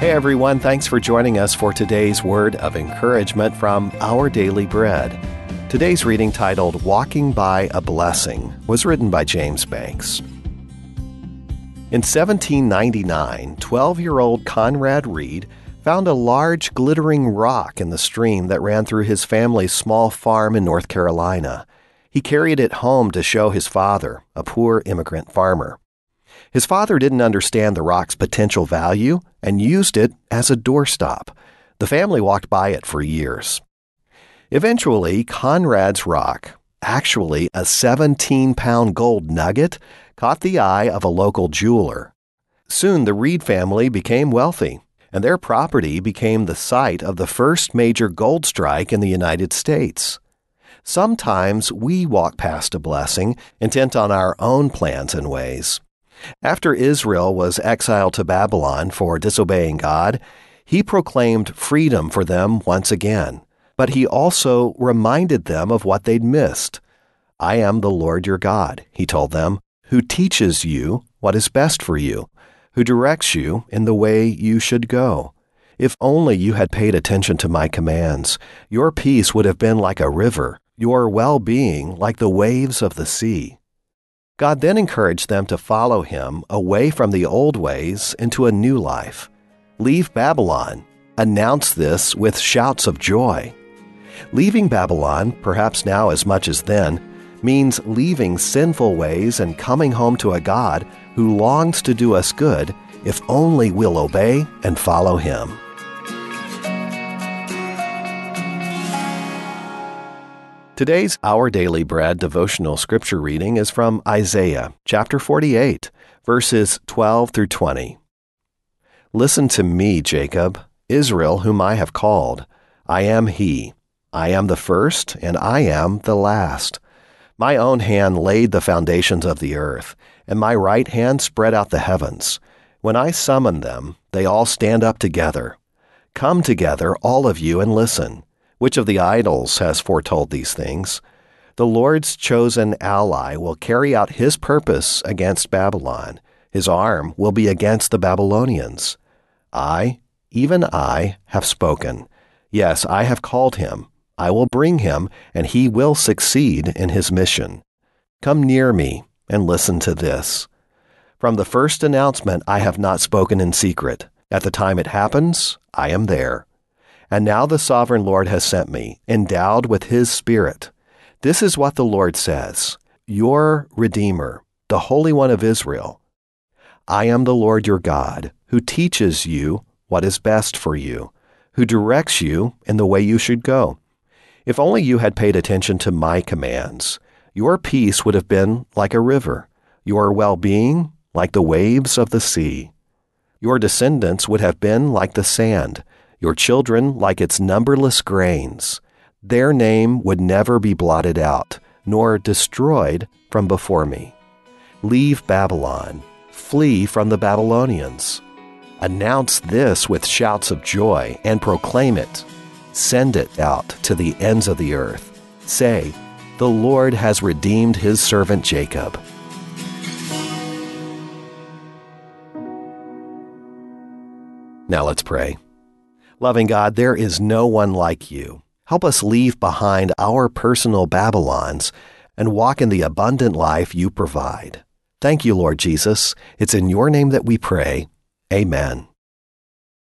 Hey everyone, thanks for joining us for today's word of encouragement from Our Daily Bread. Today's reading, titled Walking by a Blessing, was written by James Banks. In 1799, 12 year old Conrad Reed found a large glittering rock in the stream that ran through his family's small farm in North Carolina. He carried it home to show his father, a poor immigrant farmer. His father didn't understand the rock's potential value and used it as a doorstop. The family walked by it for years. Eventually, Conrad's rock, actually a 17 pound gold nugget, caught the eye of a local jeweler. Soon the Reed family became wealthy, and their property became the site of the first major gold strike in the United States. Sometimes we walk past a blessing, intent on our own plans and ways. After Israel was exiled to Babylon for disobeying God, he proclaimed freedom for them once again, but he also reminded them of what they'd missed. I am the Lord your God, he told them, who teaches you what is best for you, who directs you in the way you should go. If only you had paid attention to my commands, your peace would have been like a river, your well being like the waves of the sea. God then encouraged them to follow him away from the old ways into a new life. Leave Babylon. Announce this with shouts of joy. Leaving Babylon, perhaps now as much as then, means leaving sinful ways and coming home to a God who longs to do us good if only we'll obey and follow him. Today's Our Daily Bread devotional scripture reading is from Isaiah chapter 48, verses 12 through 20. Listen to me, Jacob, Israel, whom I have called. I am he. I am the first, and I am the last. My own hand laid the foundations of the earth, and my right hand spread out the heavens. When I summon them, they all stand up together. Come together, all of you, and listen. Which of the idols has foretold these things? The Lord's chosen ally will carry out his purpose against Babylon. His arm will be against the Babylonians. I, even I, have spoken. Yes, I have called him. I will bring him, and he will succeed in his mission. Come near me and listen to this. From the first announcement, I have not spoken in secret. At the time it happens, I am there. And now the sovereign Lord has sent me, endowed with his Spirit. This is what the Lord says Your Redeemer, the Holy One of Israel. I am the Lord your God, who teaches you what is best for you, who directs you in the way you should go. If only you had paid attention to my commands, your peace would have been like a river, your well being like the waves of the sea. Your descendants would have been like the sand your children like its numberless grains. Their name would never be blotted out, nor destroyed from before me. Leave Babylon, flee from the Babylonians. Announce this with shouts of joy and proclaim it. Send it out to the ends of the earth. Say, The Lord has redeemed his servant Jacob. Now let's pray. Loving God, there is no one like you. Help us leave behind our personal Babylons and walk in the abundant life you provide. Thank you, Lord Jesus. It's in your name that we pray. Amen.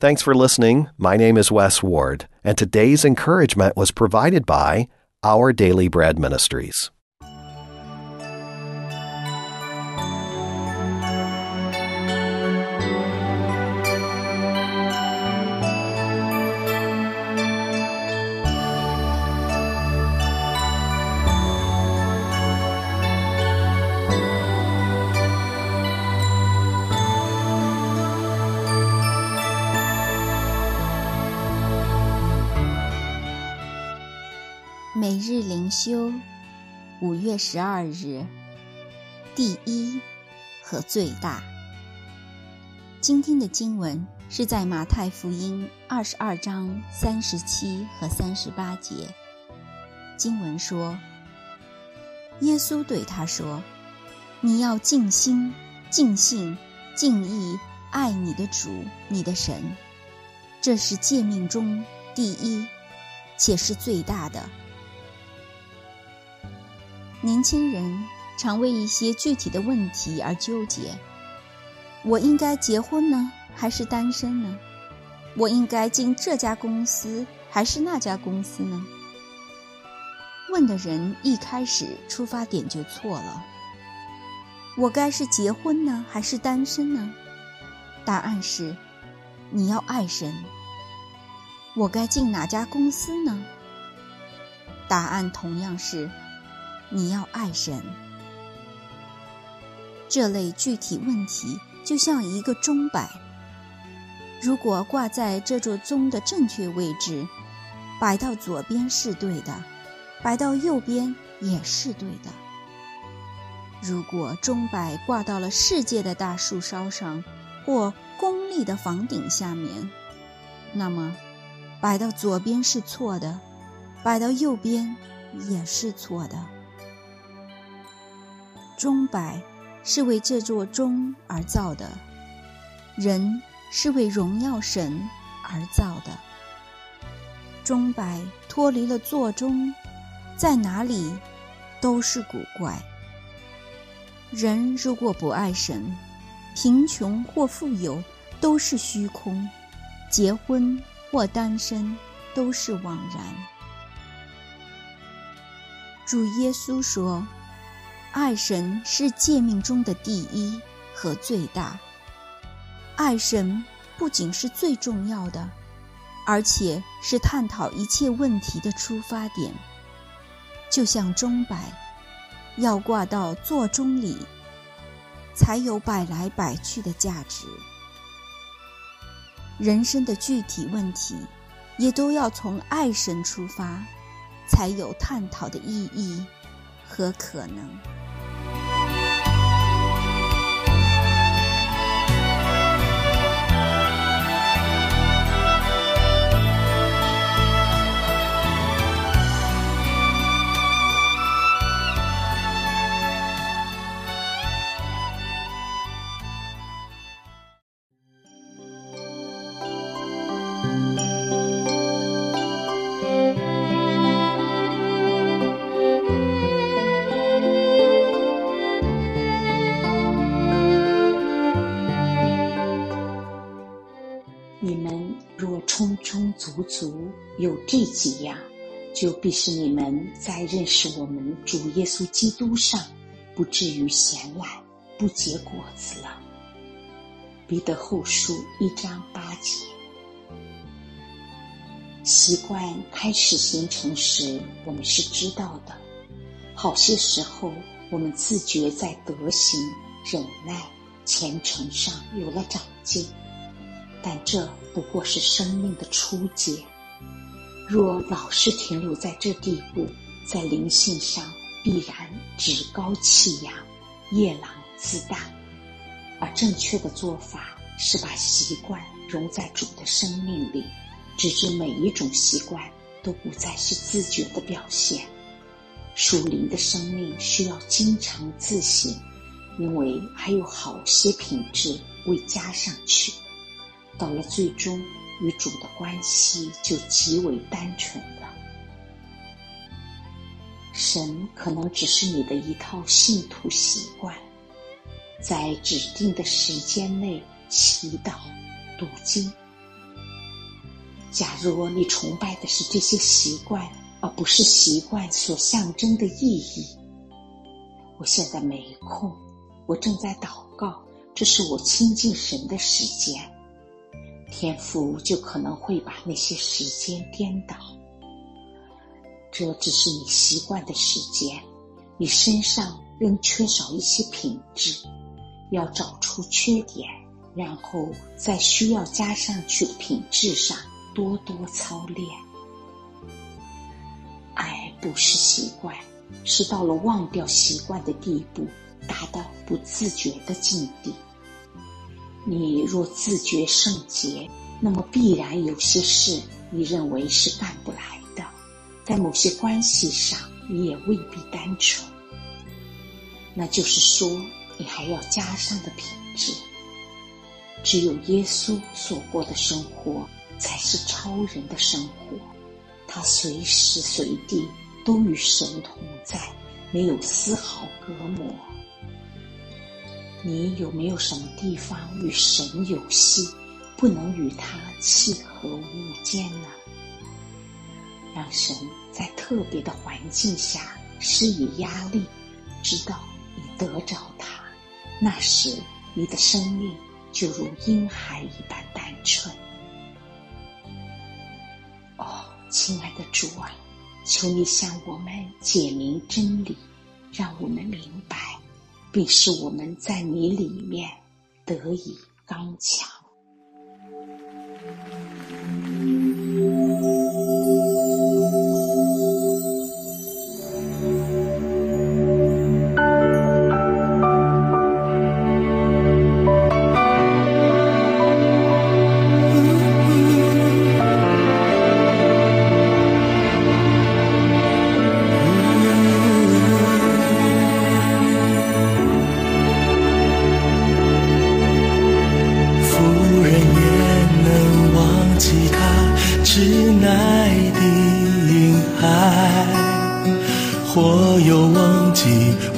Thanks for listening. My name is Wes Ward, and today's encouragement was provided by Our Daily Bread Ministries. 每日灵修，五月十二日，第一和最大。今天的经文是在马太福音二十二章三十七和三十八节。经文说：“耶稣对他说，你要尽心、尽性、尽意爱你的主、你的神，这是诫命中第一，且是最大的。年轻人常为一些具体的问题而纠结：我应该结婚呢，还是单身呢？我应该进这家公司还是那家公司呢？问的人一开始出发点就错了。我该是结婚呢，还是单身呢？答案是：你要爱神。我该进哪家公司呢？答案同样是：你要爱神。这类具体问题就像一个钟摆。如果挂在这座钟的正确位置，摆到左边是对的，摆到右边也是对的。如果钟摆挂到了世界的大树梢上，或公立的房顶下面，那么摆到左边是错的，摆到右边也是错的。钟摆是为这座钟而造的，人。是为荣耀神而造的。钟摆脱离了座钟，在哪里都是古怪。人如果不爱神，贫穷或富有都是虚空；结婚或单身都是枉然。主耶稣说：“爱神是诫命中的第一和最大。”爱神不仅是最重要的，而且是探讨一切问题的出发点。就像钟摆，要挂到座钟里，才有摆来摆去的价值。人生的具体问题，也都要从爱神出发，才有探讨的意义和可能。有这几样，就必使你们在认识我们主耶稣基督上，不至于闲懒，不结果子了。彼得后书一章八节。习惯开始形成时，我们是知道的；好些时候，我们自觉在德行、忍耐、虔诚上有了长进。但这不过是生命的初阶。若老是停留在这地步，在灵性上必然趾高气扬、夜郎自大。而正确的做法是把习惯融在主的生命里，直至每一种习惯都不再是自觉的表现。属灵的生命需要经常自省，因为还有好些品质未加上去。到了最终，与主的关系就极为单纯了。神可能只是你的一套信徒习惯，在指定的时间内祈祷、读经。假如你崇拜的是这些习惯，而不是习惯所象征的意义，我现在没空，我正在祷告，这是我亲近神的时间。天赋就可能会把那些时间颠倒，这只是你习惯的时间，你身上仍缺少一些品质，要找出缺点，然后在需要加上去的品质上多多操练。爱不是习惯，是到了忘掉习惯的地步，达到不自觉的境地。你若自觉圣洁，那么必然有些事你认为是干不来的，在某些关系上你也未必单纯。那就是说，你还要加上的品质。只有耶稣所过的生活，才是超人的生活。他随时随地都与神同在，没有丝毫隔膜。你有没有什么地方与神有戏，不能与他契合无间呢？让神在特别的环境下施以压力，知道你得着他，那时你的生命就如婴孩一般单纯。哦，亲爱的主啊，求你向我们解明真理，让我们明白，必使我们在你里面得以刚强。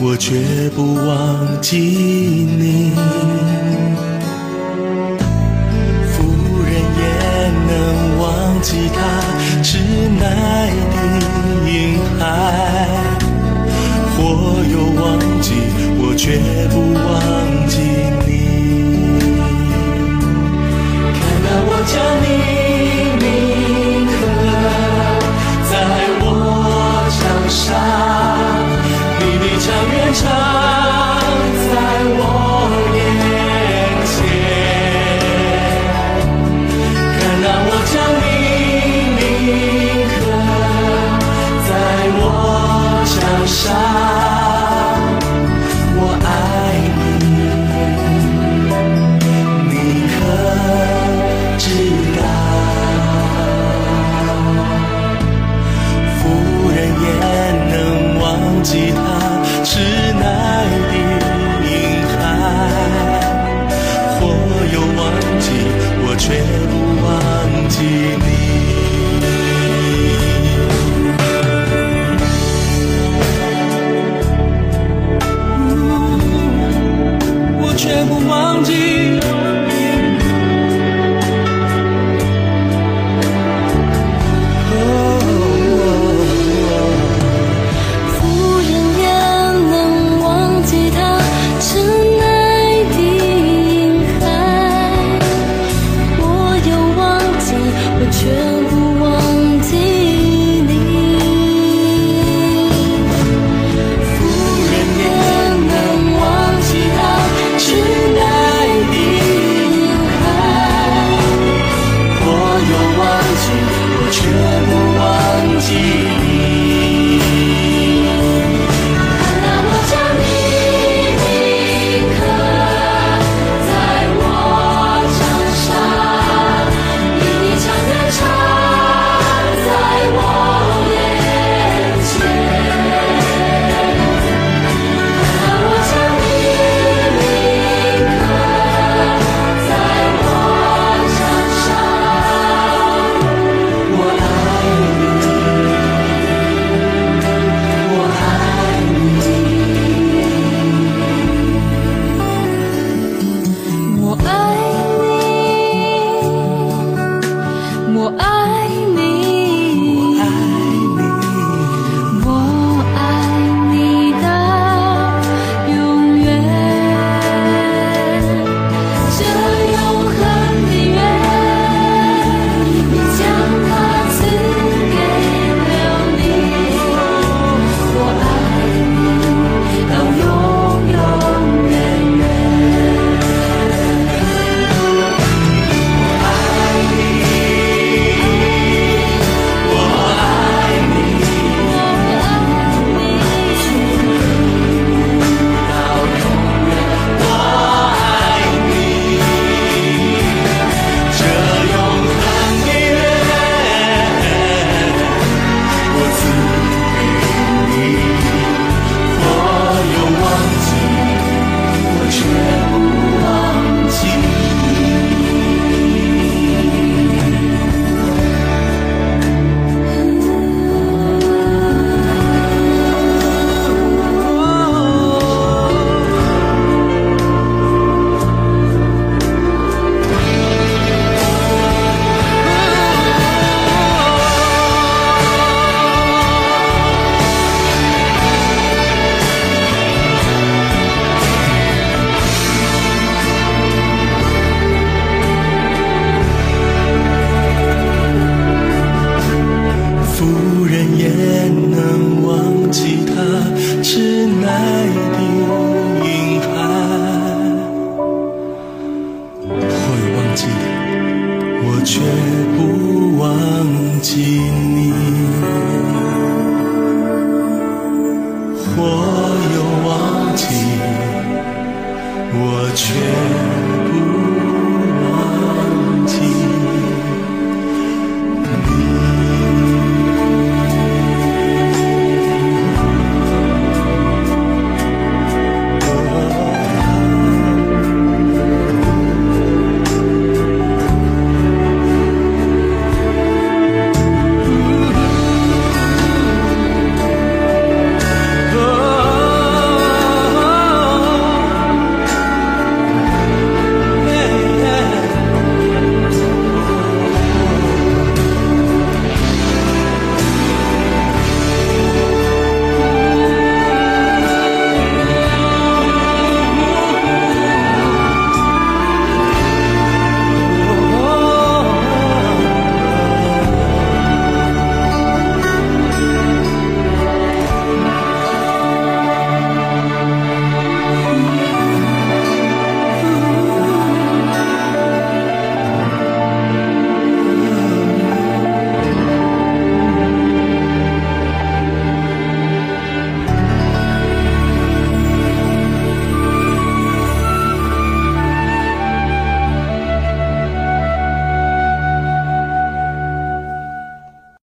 我绝不忘记你，夫人也能忘记他挚爱的婴孩，或又忘记我绝不忘记你。看到我将你